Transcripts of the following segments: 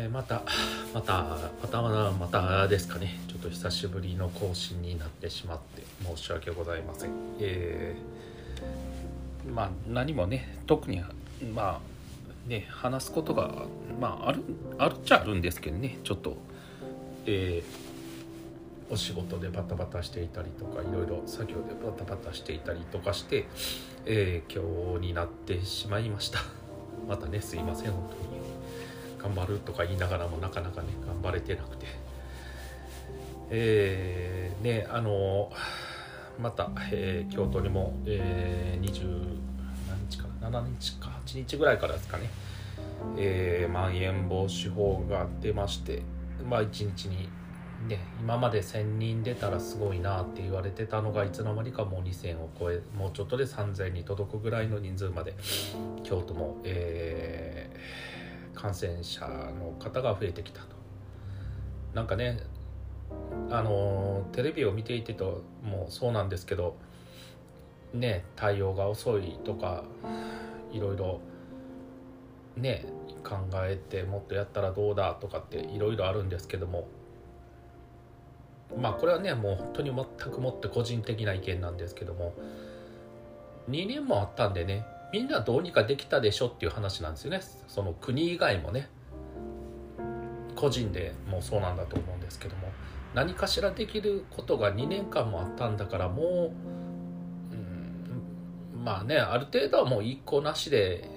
えー、またまたまたまたまたですかね。ちょっと久しぶりの更新になってしまって申し訳ございません。えー、まあ何もね特にまあね話すことがまああるあるっちゃあるんですけどね。ちょっとえー、お仕事でバタバタしていたりとかいろいろ作業でバタバタしていたりとかして、えー、今日になってしまいました。またねすいません本当に。頑張るとか言いながらもなかなかね頑張れてなくて。えー、ねあのまた、えー、京都にも、えー、20何日かな7日か8日ぐらいからですかね、えー、まん延防止法が出ましてまあ1日にね、今まで1,000人出たらすごいなって言われてたのがいつの間にかもう2,000を超えもうちょっとで3,000に届くぐらいの人数まで京都も、えー、感染者の方が増えてきたと。なんかねあのテレビを見ていてともそうなんですけどね対応が遅いとかいろいろね考えてもっとやったらどうだとかっていろいろあるんですけども。まあこれはねもう本当に全くもって個人的な意見なんですけども。2年もあったんでねみんなどうにかできたでしょっていう話なんですよね。その国以外もね。個人でもそうなんだと思うんですけども。何かしらできることが2年間もあったんだからもう、うん、まあねある程度はもう一個なしで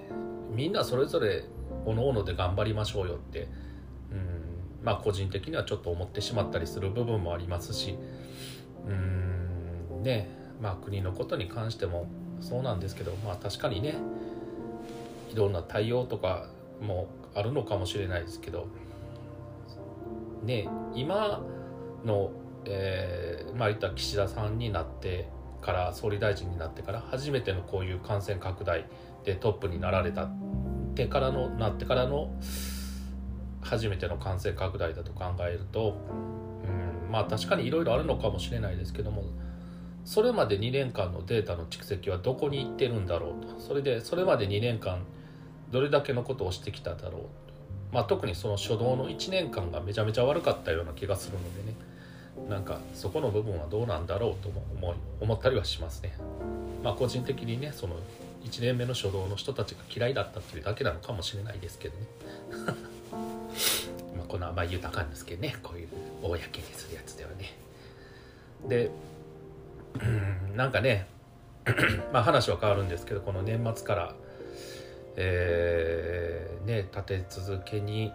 みんなそれぞれおのおので頑張りましょうよって、うん、まあ個人的にはちょっと思ってしまったりする部分もありますしうんねまあ国のことに関してもそうなんですけどまあ確かにねいろんな対応とかもあるのかもしれないですけどね今の、えー、まあ言った岸田さんになってから総理大臣になってから初めてのこういう感染拡大でトップになられたってからのなってからの初めての感染拡大だと考えると、うん、まあ確かにいろいろあるのかもしれないですけどもそれまで2年間のデータの蓄積はどこに行ってるんだろうとそれでそれまで2年間どれだけのことをしてきただろうと、まあ、特にその初動の1年間がめちゃめちゃ悪かったような気がするのでねなんかそこの部分はどうなんだろうとも思い思ったりはしますね。まあ個人的にねその1年目の初動の人たちが嫌いだったっていうだけなのかもしれないですけどね。まあこの甘い豊かんですけどねこういう公にするやつではね。でうんなんかね まあ話は変わるんですけどこの年末からえー、ね立て続けに、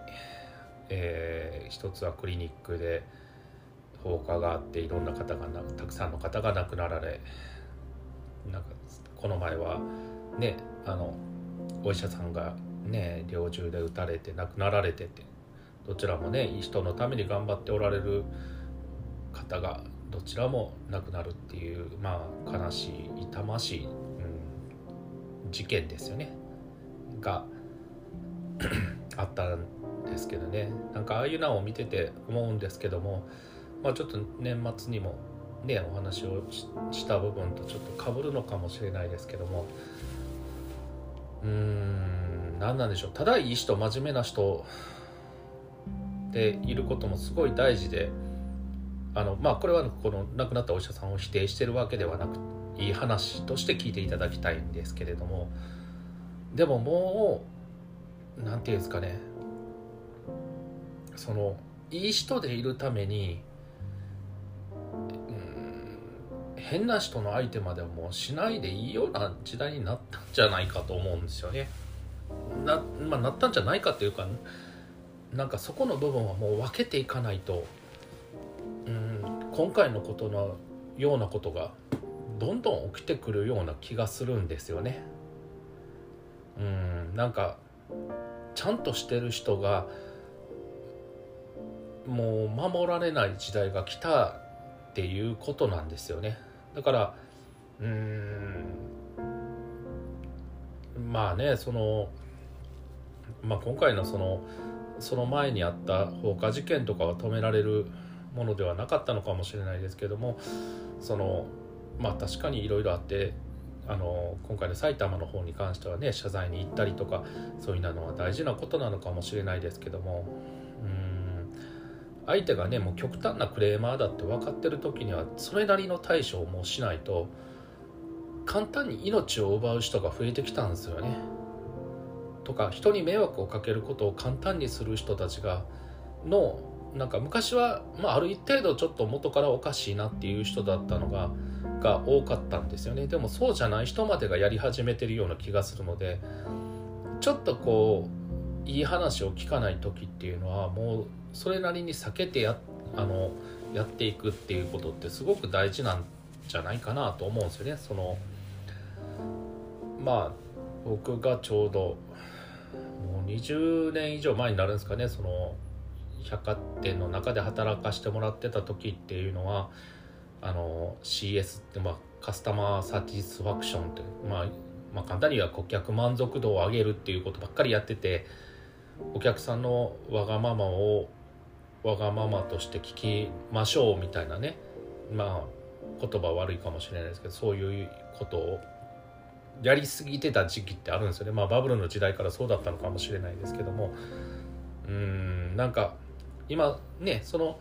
えー、一つはクリニックで放火があっていろんな方がたくさんの方が亡くなられなんかこの前はねあのお医者さんがね猟銃で撃たれて亡くなられててどちらもね人のために頑張っておられる方がどちらも亡くなるっていうまあ悲しい痛ましい、うん、事件ですよねが あったんですけどねなんかああいうのを見てて思うんですけども、まあ、ちょっと年末にもねお話をした部分とちょっとかぶるのかもしれないですけどもうーん何なんでしょうただいい人真面目な人でいることもすごい大事で。あのまあこれはこの亡くなったお医者さんを否定してるわけではなくいい話として聞いていただきたいんですけれどもでももう何て言うんですかねそのいい人でいるためにうん変な人の相手までもしないでいいような時代になったんじゃないかと思うんですよね。な,、まあ、なったんじゃないかっていうかなんかそこの部分はもう分けていかないと今回のことのようなことがどんどん起きてくるような気がするんですよね。うんなんかちゃんとしてる人がもう守られない時代が来たっていうことなんですよね。だからうんまあねその、まあ、今回のそのその前にあった放火事件とかは止められるものではなかったのかもしれないですけどもそのまあ確かにいろいろあってあの今回の埼玉の方に関してはね謝罪に行ったりとかそういうのは大事なことなのかもしれないですけどもうん相手がねもう極端なクレーマーだって分かってる時にはそれなりの対処をもうしないと簡単に命を奪う人が増えてきたんですよね。とか人に迷惑をかけることを簡単にする人たちがのなんか昔は、まあ、ある一程度ちょっと元からおかしいなっていう人だったのがが多かったんですよねでもそうじゃない人までがやり始めてるような気がするのでちょっとこういい話を聞かない時っていうのはもうそれなりに避けてやあのやっていくっていうことってすごく大事なんじゃないかなと思うんですよね。そのまあ僕がちょうどもう20年以上前になるんですかねその百貨店の中で働かしてもらってた時っていうのはあの CS って、まあ、カスタマーサティスファクションって、まあ、まあ簡単には顧客満足度を上げるっていうことばっかりやっててお客さんのわがままをわがままとして聞きましょうみたいなねまあ言葉悪いかもしれないですけどそういうことをやりすぎてた時期ってあるんですよね。まあバブルの時代からそうだったのかもしれないですけども。うんなんか今ねその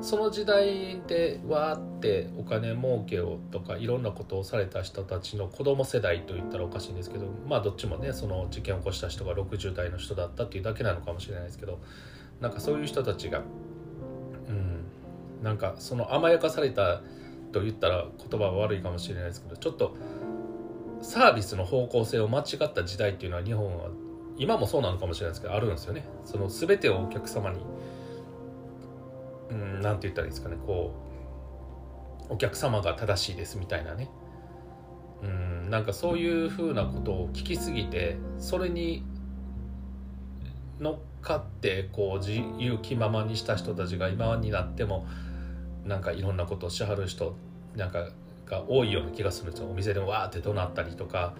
その時代でわーってお金儲けをとかいろんなことをされた人たちの子供世代といったらおかしいんですけどまあどっちもねその事件を起こした人が60代の人だったっていうだけなのかもしれないですけどなんかそういう人たちがうんなんかその甘やかされたと言ったら言葉は悪いかもしれないですけどちょっとサービスの方向性を間違った時代っていうのは日本は今もそうなのかもしれないですけどあるんですよね。その全てをお客様にうん何て言ったらいいですかねこうお客様が正しいですみたいなね。うんなんかそういうふうなことを聞きすぎてそれに乗っかってこう自由気ままにした人たちが今になってもなんかいろんなことをしはる人なんかが多いような気がするんですよ。お店でもわーって怒鳴ったりとか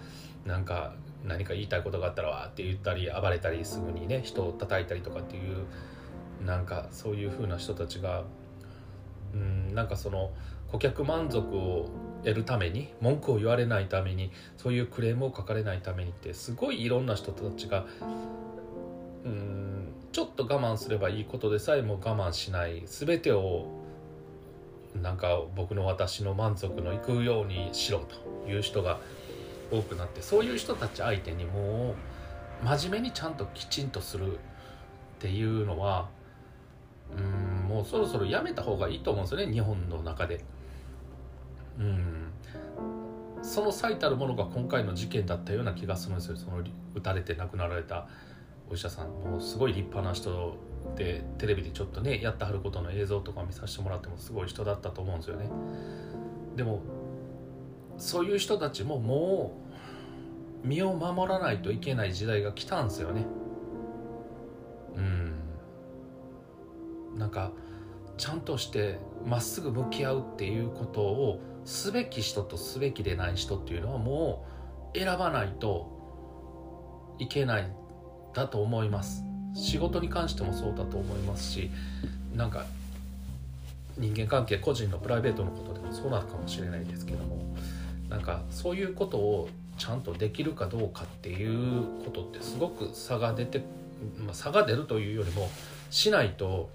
なんか何か言いたいことがあったらわーって言ったり暴れたりすぐにね人を叩いたりとかっていうなんかそういう風な人たちがうんなんかその顧客満足を得るために文句を言われないためにそういうクレームを書かれないためにってすごいいろんな人たちがうんちょっと我慢すればいいことでさえも我慢しない。全てをなんか僕の私の満足のいくようにしろという人が多くなってそういう人たち相手にもう真面目にちゃんときちんとするっていうのはうんもうそろそろやめた方がいいと思うんですよね日本の中で。うん。その最たるものが今回の事件だったような気がするんですよ。その撃たれて亡くなられたお医者さん。もうすごい立派な人でテレビでちょっとねやってはることの映像とか見させてもらってもすごい人だったと思うんですよね。でもそういう人たちももう身を守らないといけない時代が来たんですよね。なんかちゃんとしてまっすぐ向き合うっていうことをすべき人とすべきでない人っていうのはもう選ばないといけないだと思います。仕事に関してもそうだと思いますしなんか人間関係個人のプライベートのことでもそうなのかもしれないですけどもなんかそういうことをちゃんとできるかどうかっていうことってすごく差が出て、まあ、差が出るというよりもしないと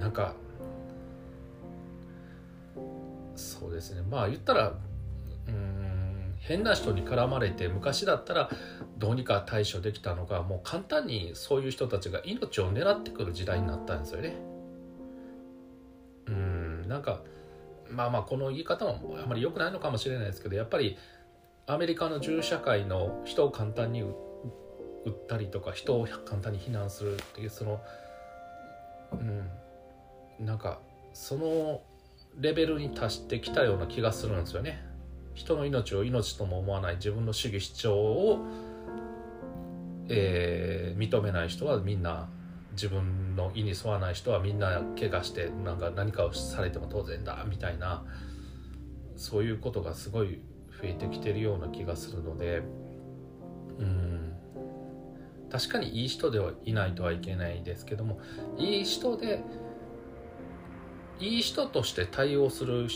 なんかそうですねまあ言ったらうん変な人に絡まれて昔だったらどうにか対処できたのがもう簡単にそういう人たちが命を狙ってくる時代になったんですよね。うんなんかまあまあこの言い方もあまり良くないのかもしれないですけどやっぱりアメリカの銃社会の人を簡単に撃ったりとか人を簡単に非難するっていうそのうんなんかそのレベルに達してきたような気がするんですよね。人の命を命とも思わない自分の主義主張を、えー、認めない人はみんな自分の意に沿わない人はみんな怪我してなんか何かをされても当然だみたいなそういうことがすごい増えてきてるような気がするのでうん確かにいい人ではいないとはいけないですけどもいい人でいい人として対応する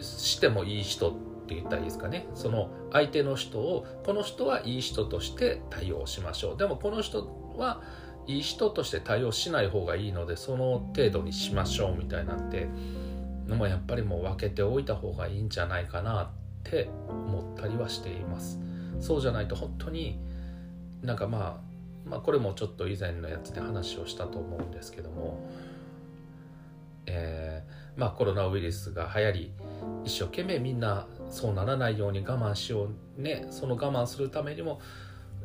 してもいい人って言ったらいいですかね。その相手の人をこの人はいい人として対応しましょう。でもこの人はいい人として対応しない方がいいのでその程度にしましょうみたいなんてのもやっぱりもう分けておいた方がいいんじゃないかなって思ったりはしています。そうじゃないと本当になんかまあまあこれもちょっと以前のやつで話をしたと思うんですけどもえー、まあコロナウイルスが流行り一生懸命みんなそうならないように我慢しようね。その我慢するためにも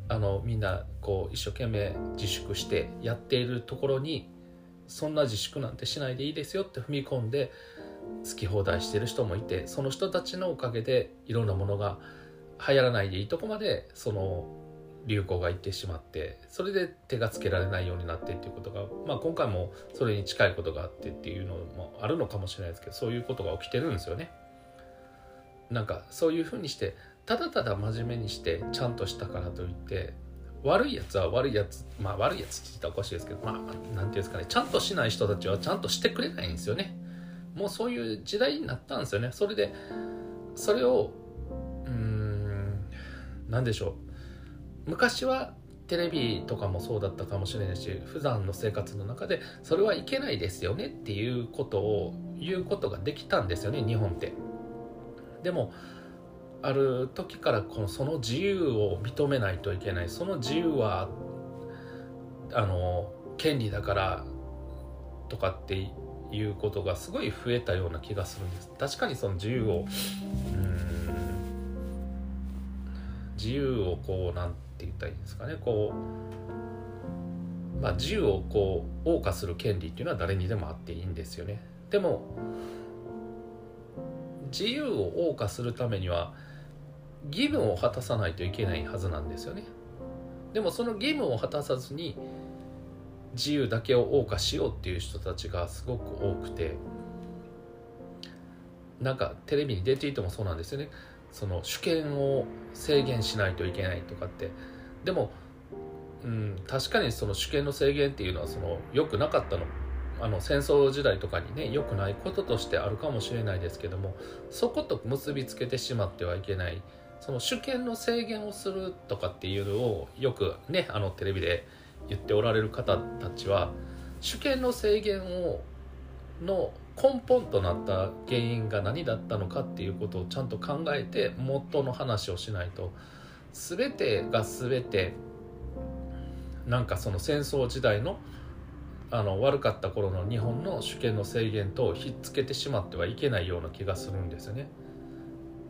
あのみんなこう一生懸命自粛してやっているところにそんな自粛なんてしないでいいですよって踏み込んで好き放題してる人もいてその人たちのおかげでいろんなものが流行らないでいいとこまでその流行がいってしまってそれで手がつけられないようになってっていうことが、まあ、今回もそれに近いことがあってっていうのもあるのかもしれないですけどそういうことが起きてるんですよね。なんかそういうふうにしてただただ真面目にしてちゃんとしたからといって悪いやつは悪いやつまあ悪いやつって言ったらおかしいですけどまあ何て言うんですかねちゃんとしない人たちはちゃんとしてくれないんですよね。もうそういう時代になったんですよね。それでそれをうーん何でしょう。昔はテレビとかもそうだったかもしれないし普段の生活の中でそれはいけないですよねっていうことを言うことができたんですよね日本って。でもある時からこのその自由を認めないといけない。その自由はあの権利だからとかっていうことがすごい増えたような気がするんです。確かにその自由をうん。自由をこうなんて言ったらいいんですかね。こうまあ自由をこう謳歌する権利っていうのは誰にでもあっていいんですよね。でも自由を謳歌するためには義務を果たさないといけないはずなんですよね。でもその義務を果たさずに自由だけを謳歌しようっていう人たちがすごく多くて。なんかテレビに出ていてもそうなんですよね。その主権を制限しないといけないとかってでも、うん、確かにその主権の制限っていうのはその良くなかったの。あの戦争時代とかにね良くないこととしてあるかもしれないですけどもそこと結びつけてしまってはいけない。その主権の制限をするとかっていうのをよくねあのテレビで言っておられる方たちは主権の制限をの根本となった原因が何だったのかっていうことをちゃんと考えて元の話をしないと全てが全てなんかその戦争時代のあの悪かった頃の日本の主権の制限とひっつけてしまってはいけないような気がするんですよね。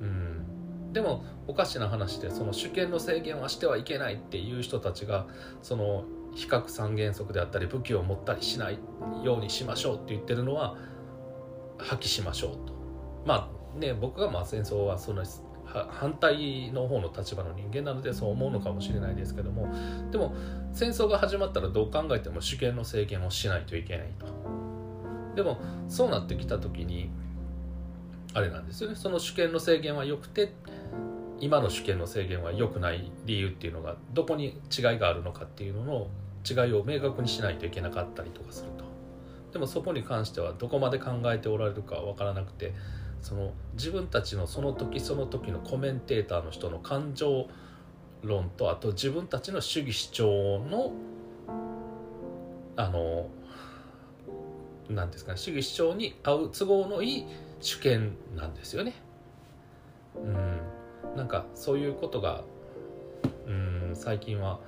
うんでもおかしな話でその主権の制限はしてはいけないっていう人たちがその非核三原則であったり武器を持ったりしないようにしましょうって言ってるのは破棄しましょうと。まあね僕がまあ戦争はその反対の方の立場の人間なのでそう思うのかもしれないですけどもでも戦争が始まったらどう考えても主権の制限をしないといけないと。でもそうなってきた時にあれなんですよね。その主権の制限は良くて今の主権の制限は良くない理由っていうのがどこに違いがあるのかっていうのの違いを明確にしないといけなかったりとかすると。でもそこに関してはどこまで考えておられるかわからなくてその自分たちのその時その時のコメンテーターの人の感情論とあと自分たちの主義主張のあの何ですかね主義主張に合う都合のいい主権なんですよね。うん、なんかそういうことがうん最近は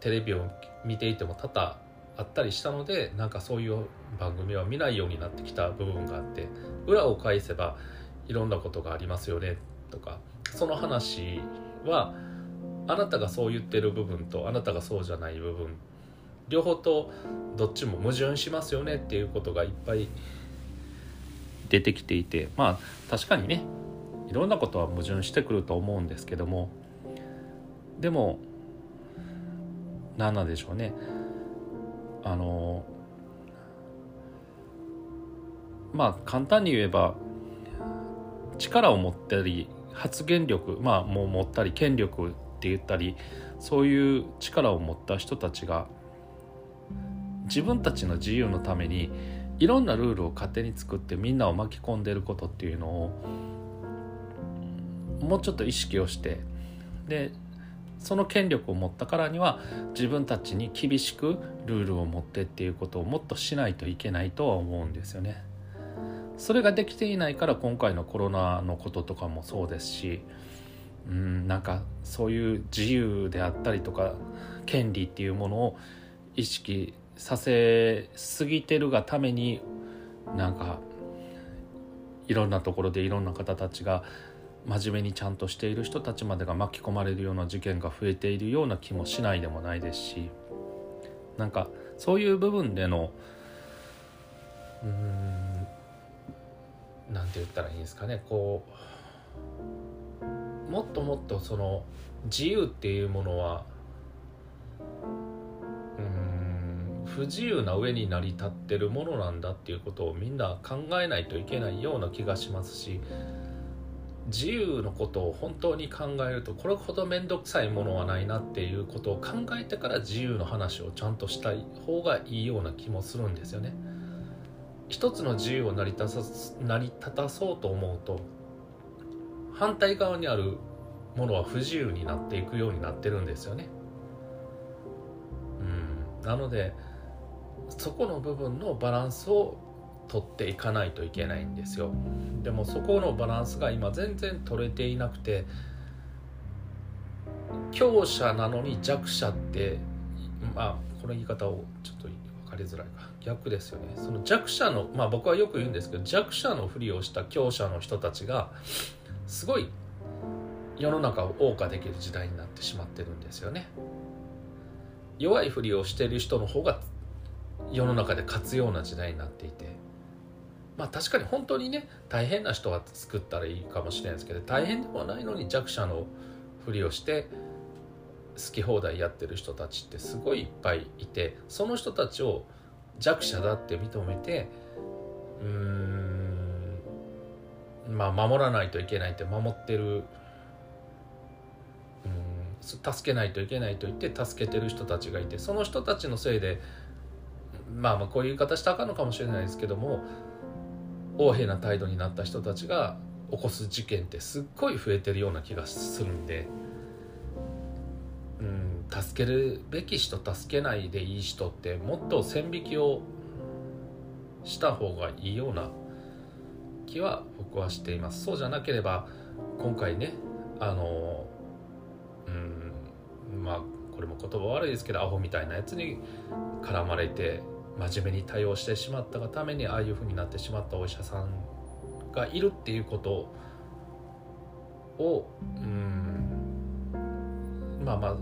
テレビを見ていても多々あったりしたのでなんかそういう番組は見ないようになってきた部分があって裏を返せばいろんなことがありますよねとかその話はあなたがそう言ってる部分とあなたがそうじゃない部分両方とどっちも矛盾しますよねっていうことがいっぱい出てきていてまあ確かにねいろんなことは矛盾してくると思うんですけどもでも何なんでしょうね。あのまあ簡単に言えば力を持ったり発言力まあもう持ったり権力って言ったりそういう力を持った人たちが自分たちの自由のためにいろんなルールを勝手に作ってみんなを巻き込んでることっていうのをもうちょっと意識をしてでその権力を持ったからには自分たちに厳しくルールを持ってっていうことをもっとしないといけないとは思うんですよね。それができていないから今回のコロナのこととかもそうですしうんなんかそういう自由であったりとか権利っていうものを意識させすぎてるがためになんかいろんなところでいろんな方たちが真面目にちゃんとしている人たちまでが巻き込まれるような事件が増えているような気もしないでもないですしなんかそういう部分でのうーんなんて言ったらいいんですかねこうもっともっとその自由っていうものはうん不自由な上に成り立ってるものなんだっていうことをみんな考えないといけないような気がしますし自由のことを本当に考えるとこれほど面倒くさいものはないなっていうことを考えてから自由の話をちゃんとした方がいいような気もするんですよね。一つの自由を成り立た成り立たそうと思うと反対側にあるものは不自由になっていくようになってるんですよね。うん、なのでそこの部分のバランスを取っていかないといけないんですよ。でもそこのバランスが今全然取れていなくて強者なのに弱者ってまあこの言い方をちょっと分かりづらいか。逆ですよね。その弱者のまあ僕はよく言うんですけど弱者のふりをした強者の人たちがすごい世の中を謳歌できる時代になってしまってるんですよね。弱いふりをしてる人の方が世の中で勝つような時代になっていて。まあ確かに本当にね大変な人は作ったらいいかもしれないですけど大変でもないのに弱者のふりをして好き放題やってる人たちってすごいいっぱいいてその人たちを弱者だって認めてうーんまあ守らないといけないって守ってるうん助けないといけないと言って助けてる人たちがいてその人たちのせいでまあまあこういう言い方したらあかんのかもしれないですけども横柄な態度になった人たちが起こす事件ってすっごい増えてるような気がするんで、うん、助けるべき人助けないでいい人ってもっと線引きをした方がいいような気は僕はしています。そうじゃなければ今回ねあのうんまあこれも言葉悪いですけどアホみたいなやつに絡まれて真面目に対応してしまったがためにああいうふうになってしまったお医者さんがいるっていうことをうんまあまあ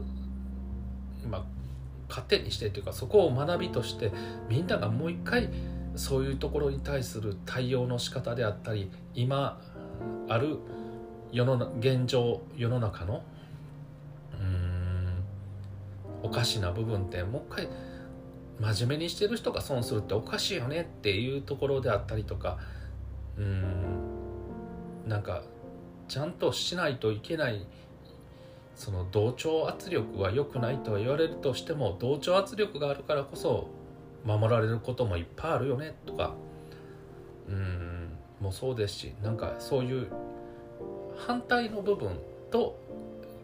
まあ糧にしてというかそこを学びとしてみんながもう一回そういうところに対する対応の仕方であったり今ある世の現状世の中のうんおかしな部分ってもう一回真面目にしてる人が損するっておかしいよねっていうところであったりとかうんなんかちゃんとしないといけないその同調圧力は良くないとは言われるとしても同調圧力があるからこそ守られることもいっぱいあるよねとかうんもそうですしなんかそういう反対の部分と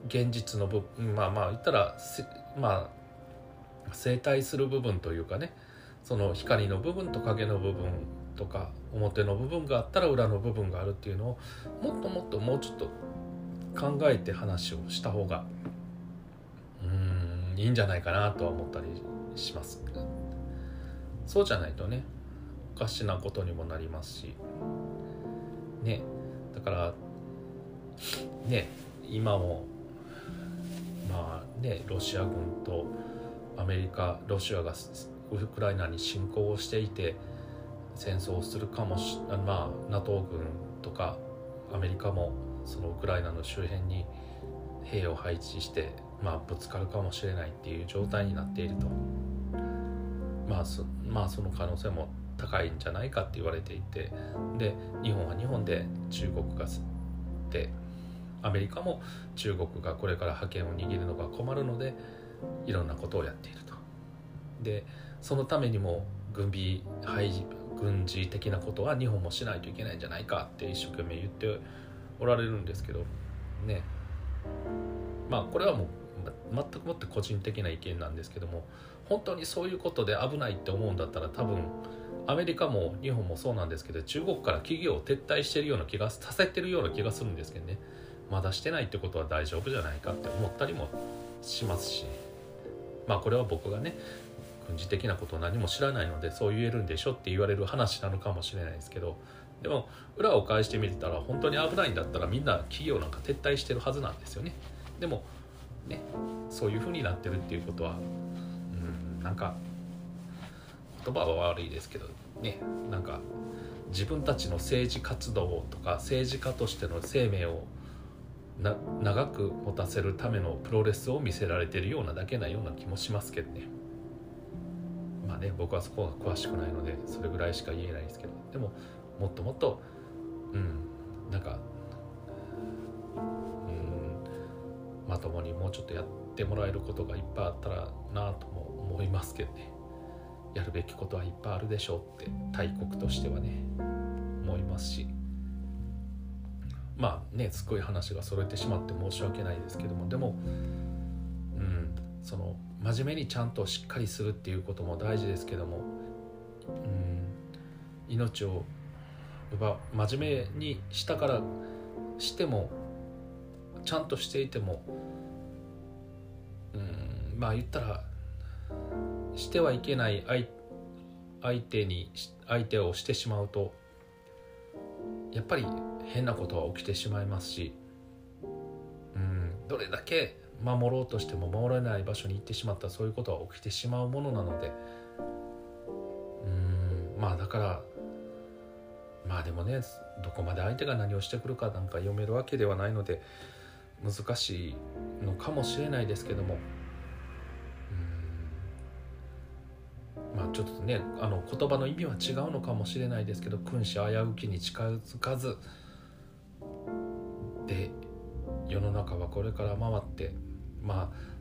現実の部分まあまあ言ったらまあ整体する部分というかねその光の部分と影の部分とか表の部分があったら裏の部分があるっていうのをもっともっともうちょっと考えて話をした方がうんいいんじゃないかなとは思ったりします。そうじゃないとねおかしなことにもなりますし。ねだからね今もまあねロシア軍とアメリカロシアがウクライナに侵攻をしていて戦争をするかもしまあ NATO 軍とかアメリカもそのウクライナの周辺に兵を配置して、まあ、ぶつかるかもしれないっていう状態になっていると、まあそまあ、その可能性も高いんじゃないかって言われていてで日本は日本で中国がでアメリカも中国がこれから覇権を握るのが困るのでいろんなことをやっていると。でそのためにも軍備配軍事的なことは日本もしないといけないんじゃないかって一生懸命言っておられるんですけどね。まあこれはもう全くもって個人的な意見なんですけども本当にそういうことで危ないって思うんだったら多分アメリカも日本もそうなんですけど中国から企業を撤退してるような気がさせてるような気がするんですけどね。まだしてないってことは大丈夫じゃないかって思ったりもしますし。まあこれは僕がね軍事的なことを何も知らないのでそう言えるんでしょって言われる話なのかもしれないですけどでも裏を返してみてたら本当に危ないんだったらみんな企業なんか撤退してるはずなんですよね。でもねそういう風になってるっていうことはうんなんか言葉は悪いですけどねなんか自分たちの政治活動とか政治家としての生命を長く持たせるためのプロレスを見せられてるようなだけなような気もしますけどね。まあね僕はそこが詳しくないのでそれぐらいしか言えないですけど。でももっともっとうんなんかうんまともにもうちょっとやってもらえることがいっぱいあったらなとも思いますけどね。やるべきことはいっぱいあるでしょうって大国としてはね思いますし。まあねすごい話が揃えてしまって申し訳ないですけどもでもうんその真面目にちゃんとしっかりするっていうことも大事ですけどもうん命を奪真面目にしたからしてもちゃんとしていてもうんまあ言ったらしてはいけない相相手に相手をしてしまうとやっぱり変なことは起きてしまいますしうんどれだけ守ろうとしても守れない場所に行ってしまったらそういうことは起きてしまうものなのでうんまあだからまあでもねどこまで相手が何をしてくるかなんか読めるわけではないので難しいのかもしれないですけどもまあちょっとねあの言葉の意味は違うのかもしれないですけど君子危うきに近づかずで世の中はこれから回ってまあ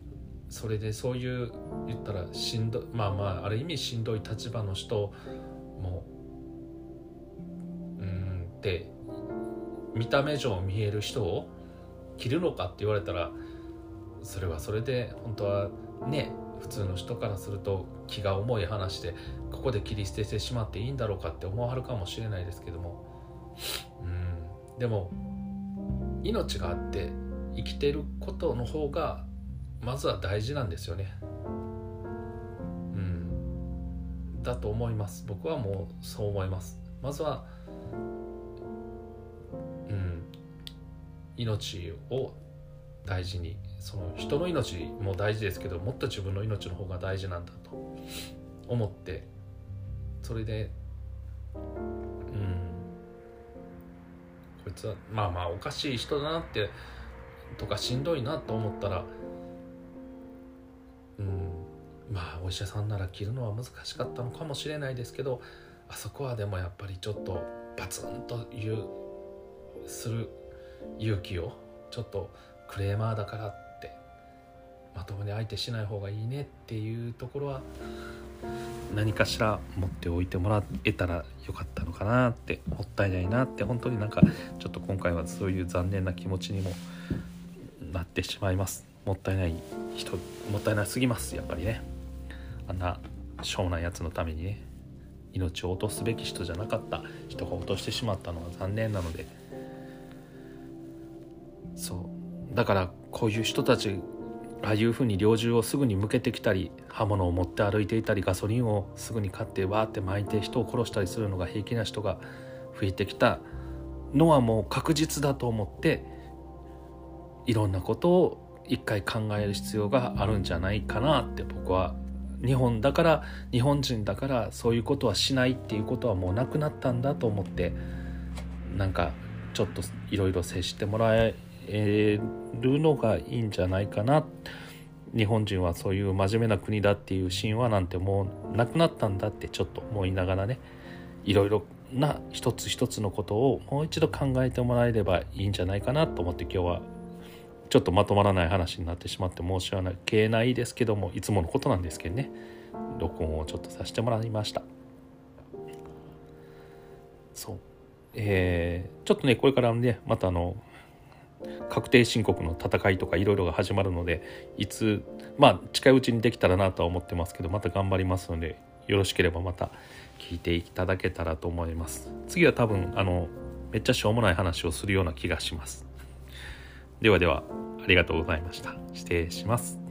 それでそういう言ったらしんどまあまあある意味しんどい立場の人もうんって見た目上見える人を切るのかって言われたらそれはそれで本当はね普通の人からすると気が重い話でここで切り捨ててしまっていいんだろうかって思わはるかもしれないですけども。うんでも命があって生きてることの方がまずは大事なんですよね。うん。だと思います。僕はもうそう思います。まずはうん。命を大事にその人の命も大事ですけどもっと自分の命の方が大事なんだと思ってそれでこいつはまあまあおかしい人だなってとかしんどいなと思ったらうんまあお医者さんなら切るのは難しかったのかもしれないですけどあそこはでもやっぱりちょっとバツンと言うする勇気をちょっとクレーマーだからってまともに相手しない方がいいねっていうところは何かしら持っておいてもらえたらよかったのかなってもったいないなって本当になんかちょっと今回はそういう残念な気持ちにもなってしまいます。もったいない人もったいなすぎます。やっぱりね。あんな小なやつのためにね。命を落とすべき人じゃなかった人が落としてしまったのは残念なので。そう。だからこういう人たちああいうふうに猟銃をすぐに向けてきたり刃物を持って歩いていたりガソリンをすぐに買ってわーって巻いて人を殺したりするのが平気な人が増えてきたのはもう確実だと思っていろんなことを一回考える必要があるんじゃないかなって僕は日本だから日本人だからそういうことはしないっていうことはもうなくなったんだと思ってなんかちょっといろいろ接してもらええるのがいいんじゃないかな。日本人はそういう真面目な国だっていう神話なんてもうなくなったんだってちょっと思いながらね。いろいろな一つ一つのことをもう一度考えてもらえればいいんじゃないかなと思って今日はちょっとまとまらない話になってしまって申し訳ないですけどもいつものことなんですけどね。録音をちょっとさせてもらいました。そう。えー、ちょっとねこれからねまたあの確定申告の戦いとかいろいろが始まるのでいつまあ近いうちにできたらなとは思ってますけどまた頑張りますのでよろしければまた聞いていただけたらと思います。次は多分あのめっちゃしょうもない話をするような気がします。ではではありがとうございました。失礼します。